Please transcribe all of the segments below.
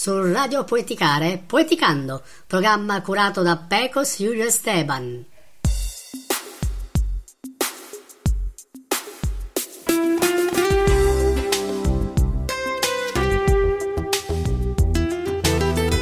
Sul Radio Poeticare, Poeticando, programma curato da Pecos Julio Esteban.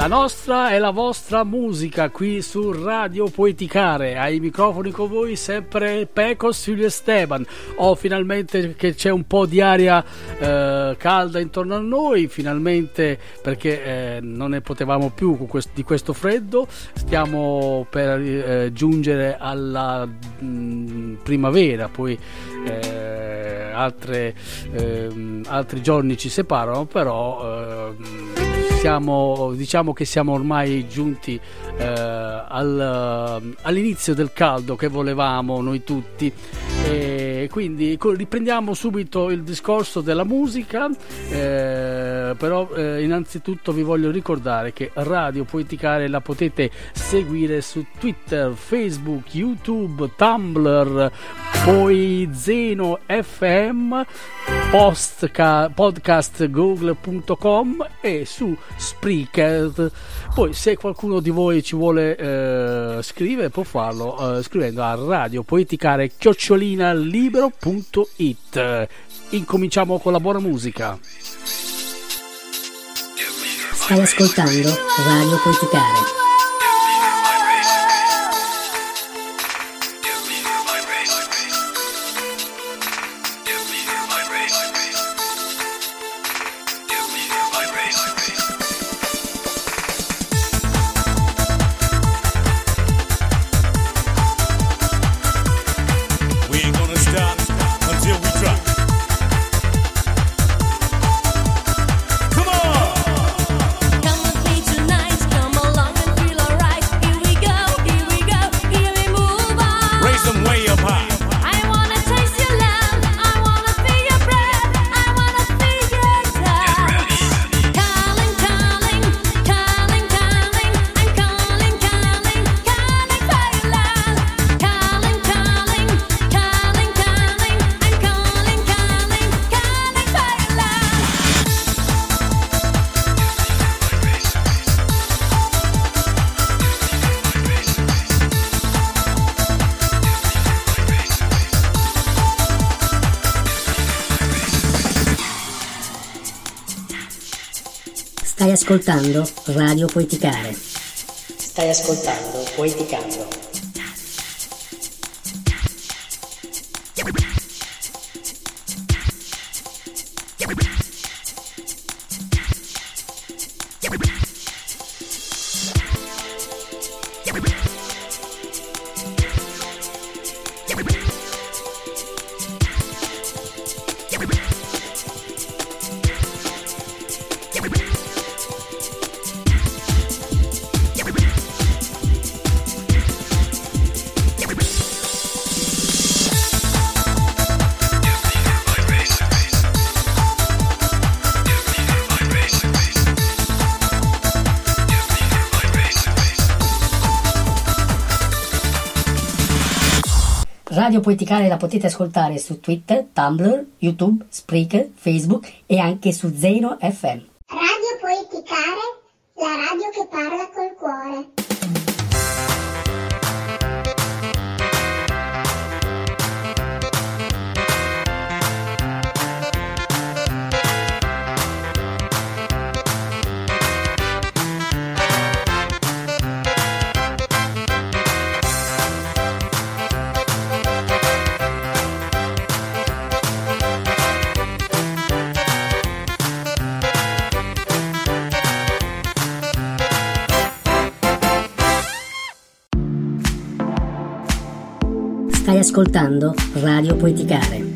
La nostra è la vostra musica qui su Radio Poeticare. Ai microfoni con voi sempre Pecos Giulio Esteban. Oh, finalmente che c'è un po' di aria eh, calda intorno a noi, finalmente perché eh, non ne potevamo più di questo freddo. Stiamo per eh, giungere alla mh, mm, primavera, poi eh, altre, ehm, altri giorni ci separano, però ehm, siamo, diciamo che siamo ormai giunti eh, al, all'inizio del caldo che volevamo noi tutti. E quindi riprendiamo subito il discorso della musica eh, però eh, innanzitutto vi voglio ricordare che Radio Poeticare la potete seguire su Twitter, Facebook, YouTube, Tumblr poi Zeno FM podcast google.com e su Spreaker. Poi se qualcuno di voi ci vuole eh, scrivere può farlo eh, scrivendo a radio poeticare chiocciolina libero.it. Incominciamo con la buona musica. Stai ascoltando Radio Poeticare. Stai ascoltando Radio Poeticare. Stai ascoltando Poeticando. Radio Poeticare la potete ascoltare su Twitter, Tumblr, YouTube, Spreaker, Facebook e anche su Zeno FM. Radio Poeticare, la radio che parla col cuore. Ascoltando Radio Poeticare.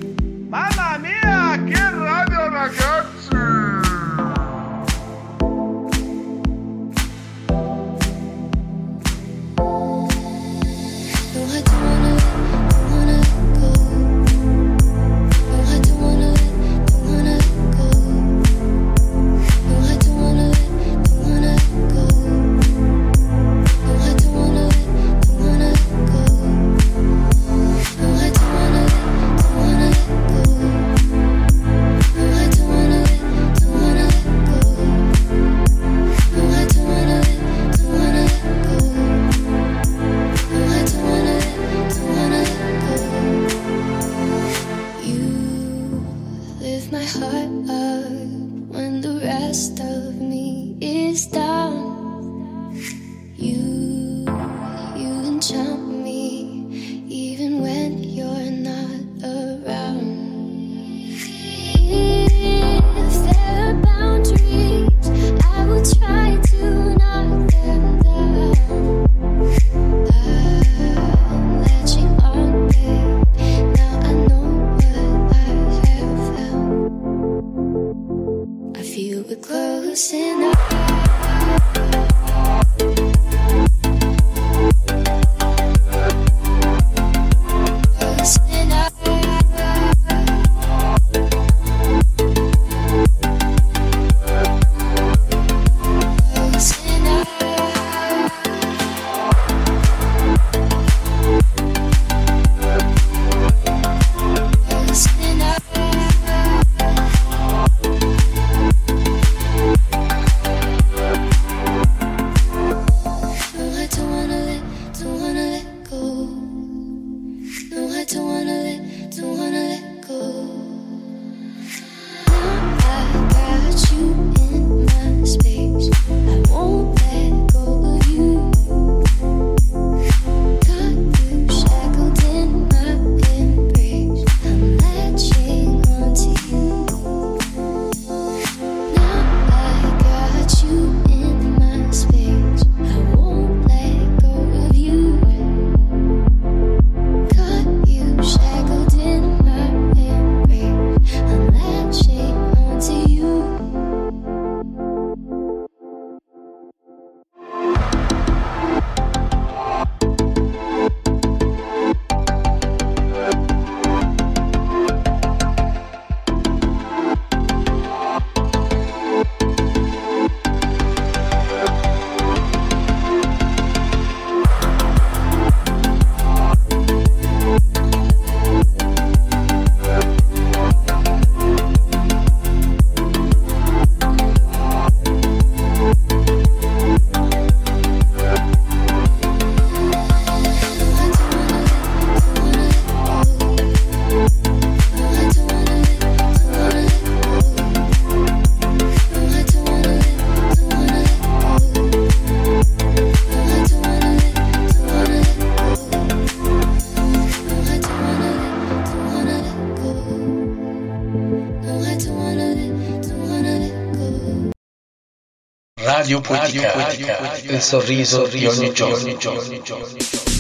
Sorriso di ogni giorno.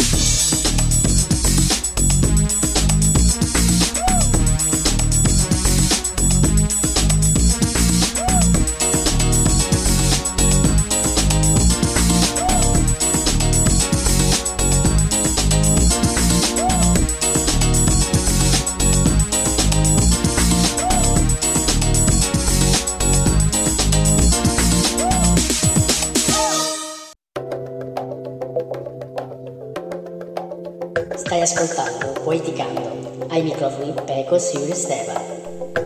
Peco Silvio Esteban.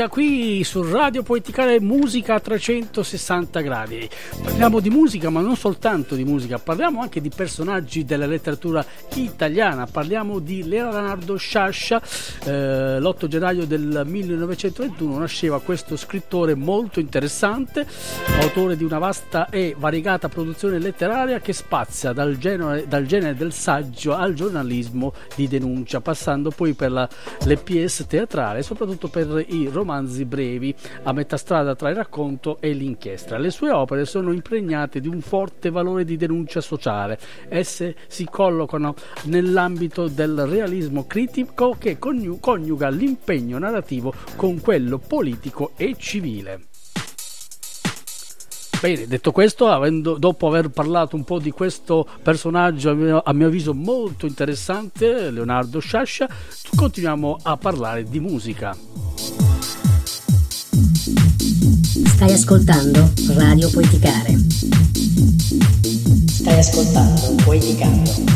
Musica qui su Radio Poeticale, musica a 360 gradi. Parliamo di musica, ma non soltanto di musica, parliamo anche di personaggi della letteratura italiana. Parliamo di Leonardo Sciascia. Eh, l'8 gennaio del 1921 nasceva questo scrittore molto interessante, autore di una vasta e variegata produzione letteraria che spazia dal genere, dal genere del saggio al giornalismo di denuncia, passando poi per la, le pièce teatrali, soprattutto per i romanzi brevi, a metà strada tra il racconto e l'inchiesta. Le sue opere sono impregnate di un forte valore di denuncia sociale. Esse si collocano nell'ambito del realismo critico che coniuga l'impegno narrativo con quello politico e civile. Bene, detto questo, avendo, dopo aver parlato un po' di questo personaggio a mio, a mio avviso molto interessante, Leonardo Sciascia, continuiamo a parlare di musica. Stai ascoltando Radio Poeticare. Stai ascoltando Poeticando.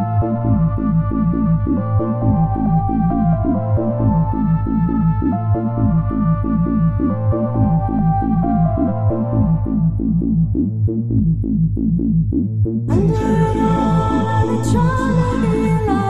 Under all the trouble in.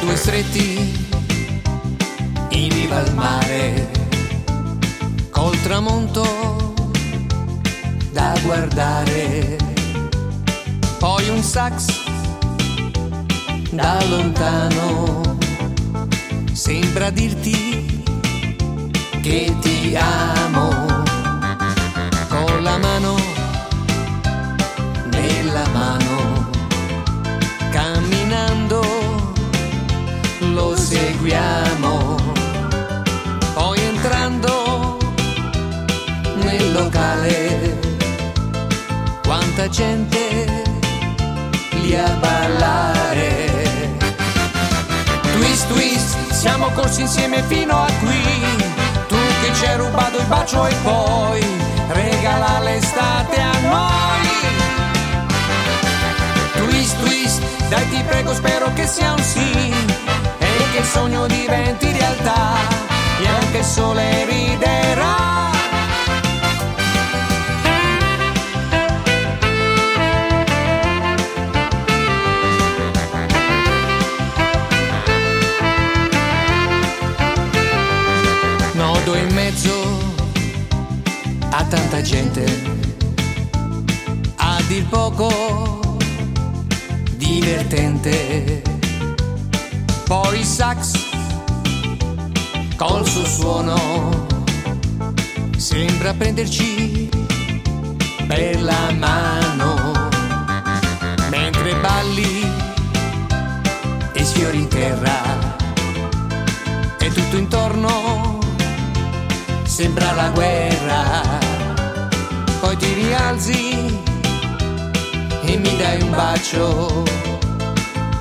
due stretti in riva al mare, col tramonto da guardare, poi un sax da lontano, sembra dirti che ti amo, con la mano seguiamo. Poi entrando nel locale, quanta gente lì a ballare. Twist, twist, siamo corsi insieme fino a qui. Tu che ci hai rubato il bacio e poi regala l'estate a noi. Twist, twist, dai ti prego spero che sia un sì il sogno diventi realtà e anche il sole riderà. Nodo in mezzo a tanta gente, a dir poco divertente poi sax col suo suono. Sembra prenderci per la mano. Mentre balli e sfiori in terra e tutto intorno sembra la guerra. Poi ti rialzi e mi dai un bacio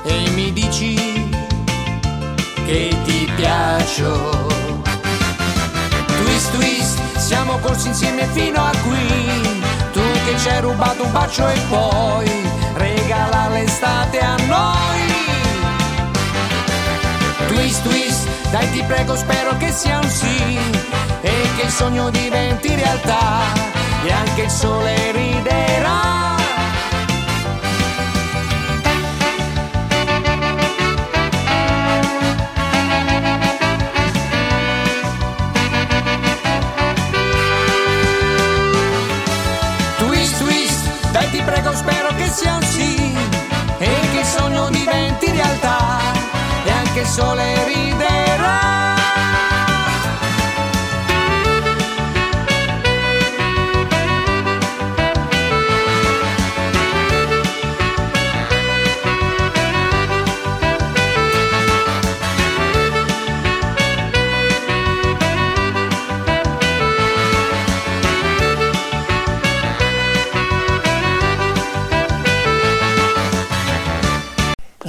e mi dici che ti piaccio. Twist twist, siamo corsi insieme fino a qui, tu che ci hai rubato un bacio e poi regala l'estate a noi. Twist twist, dai ti prego spero che sia un sì e che il sogno diventi realtà e anche il sole ride.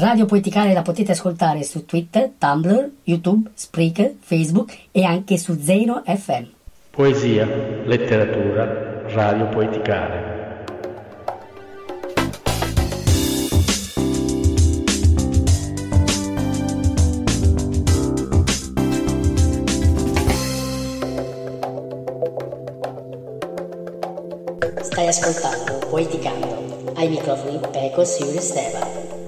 Radio Poeticale la potete ascoltare su Twitter, Tumblr, YouTube, Spreaker, Facebook e anche su Zeno FM. Poesia, letteratura, radio poeticale. Stai ascoltando Poeticando. Ai microfoni Peco Silvio Steva.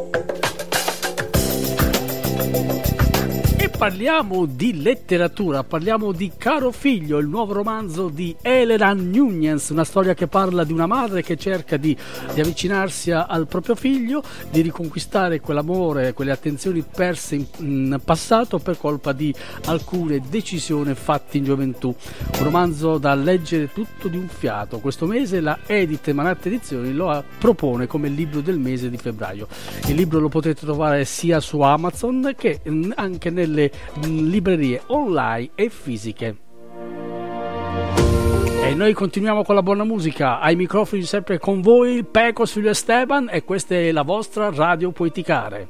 Parliamo di letteratura, parliamo di Caro Figlio, il nuovo romanzo di Elena Nunez, una storia che parla di una madre che cerca di, di avvicinarsi al proprio figlio, di riconquistare quell'amore, quelle attenzioni perse in, in passato per colpa di alcune decisioni fatte in gioventù. Un romanzo da leggere tutto di un fiato. Questo mese la Edite Manatte Edizioni lo propone come libro del mese di febbraio. Il libro lo potete trovare sia su Amazon che anche nelle librerie online e fisiche. E noi continuiamo con la buona musica. Ai microfoni sempre con voi Peco Silvio Esteban e questa è la vostra Radio Poeticare.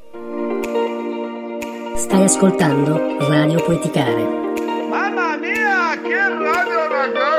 Stai ascoltando Radio Poeticare. Mamma mia, che radio ragazzi!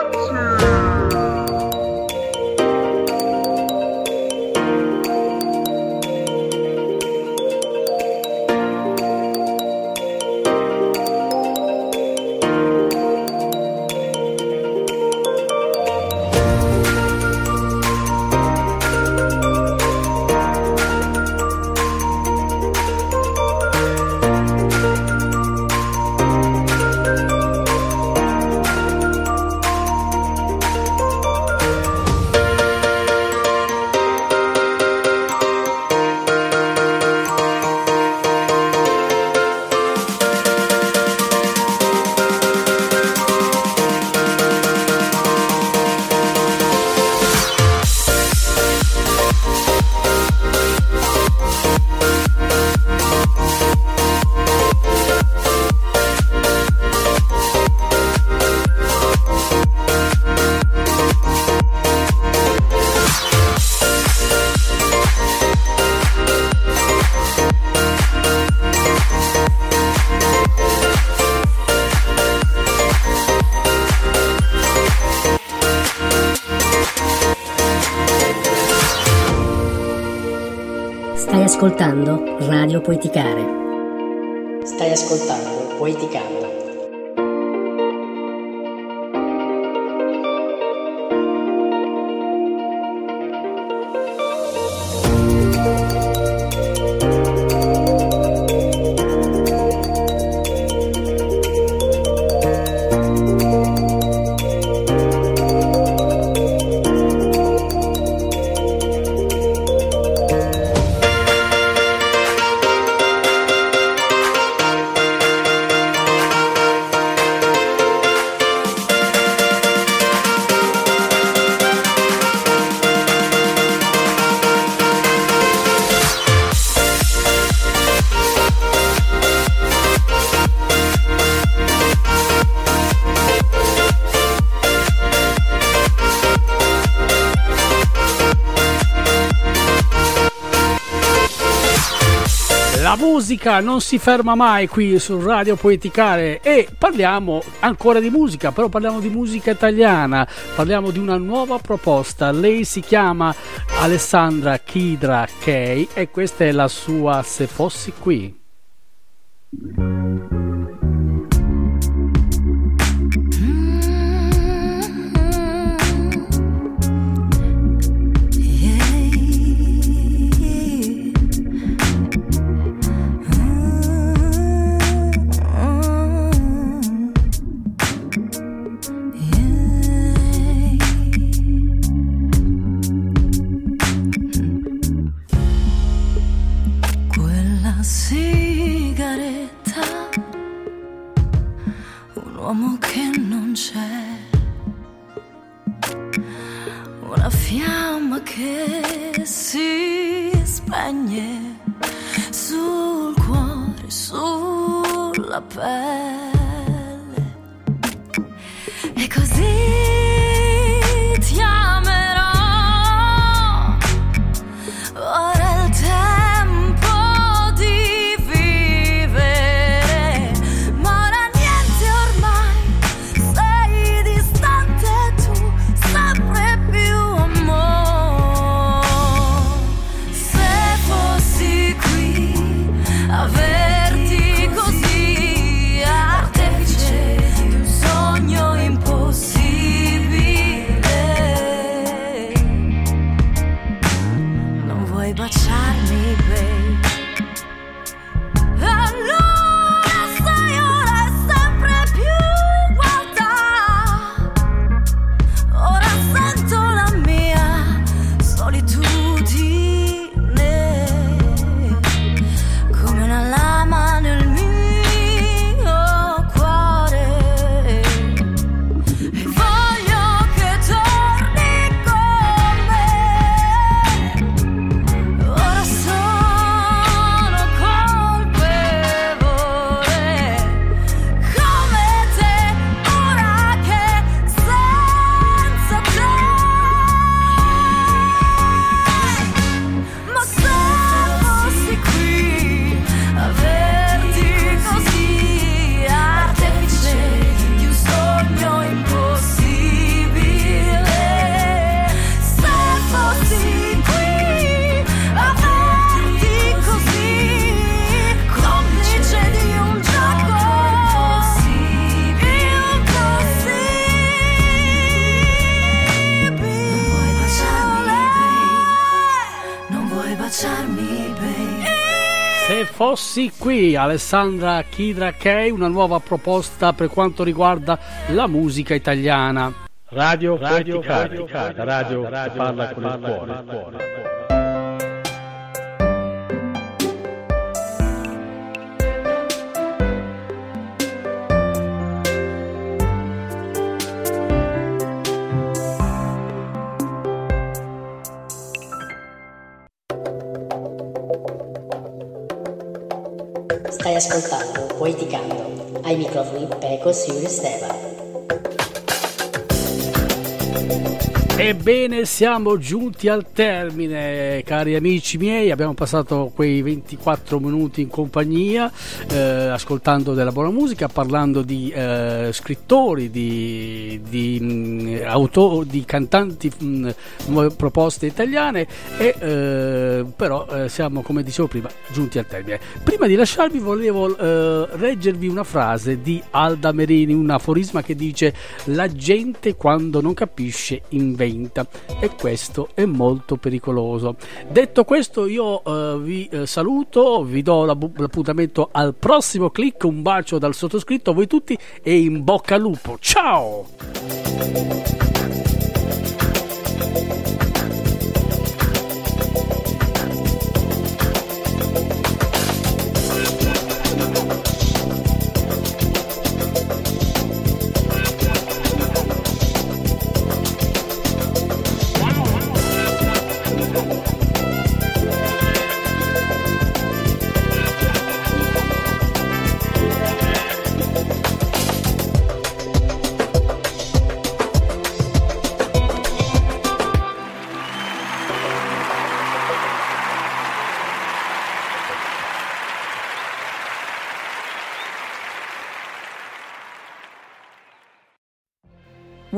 Ascoltando Radio Poeticare. Stai ascoltando Poeticando. Musica non si ferma mai qui su Radio Poeticare e parliamo ancora di musica, però parliamo di musica italiana, parliamo di una nuova proposta. Lei si chiama Alessandra Kidra Kay e questa è la sua Se fossi qui. una fiamma che si spegne sul cuore, sulla pelle. baciarmi, baby. Se fossi qui, Alessandra Kidra Kay, una nuova proposta per quanto riguarda la musica italiana. Radio, radio, radio, radio, radio, che parla con il cuore. Ascoltando Poeticando. Ai microfoni Pecos Yuri Esteban. Ebbene, siamo giunti al termine, cari amici miei. Abbiamo passato quei 24 minuti in compagnia, eh, ascoltando della buona musica, parlando di eh, scrittori, di, di, mh, autori, di cantanti, mh, nuove proposte italiane. E eh, però eh, siamo, come dicevo prima, giunti al termine. Prima di lasciarvi, volevo eh, leggervi una frase di Alda Merini, un aforisma che dice: La gente quando non capisce inventa e questo è molto pericoloso. Detto questo, io eh, vi eh, saluto, vi do l'appuntamento al prossimo click. Un bacio dal sottoscritto a voi tutti e in bocca al lupo. Ciao!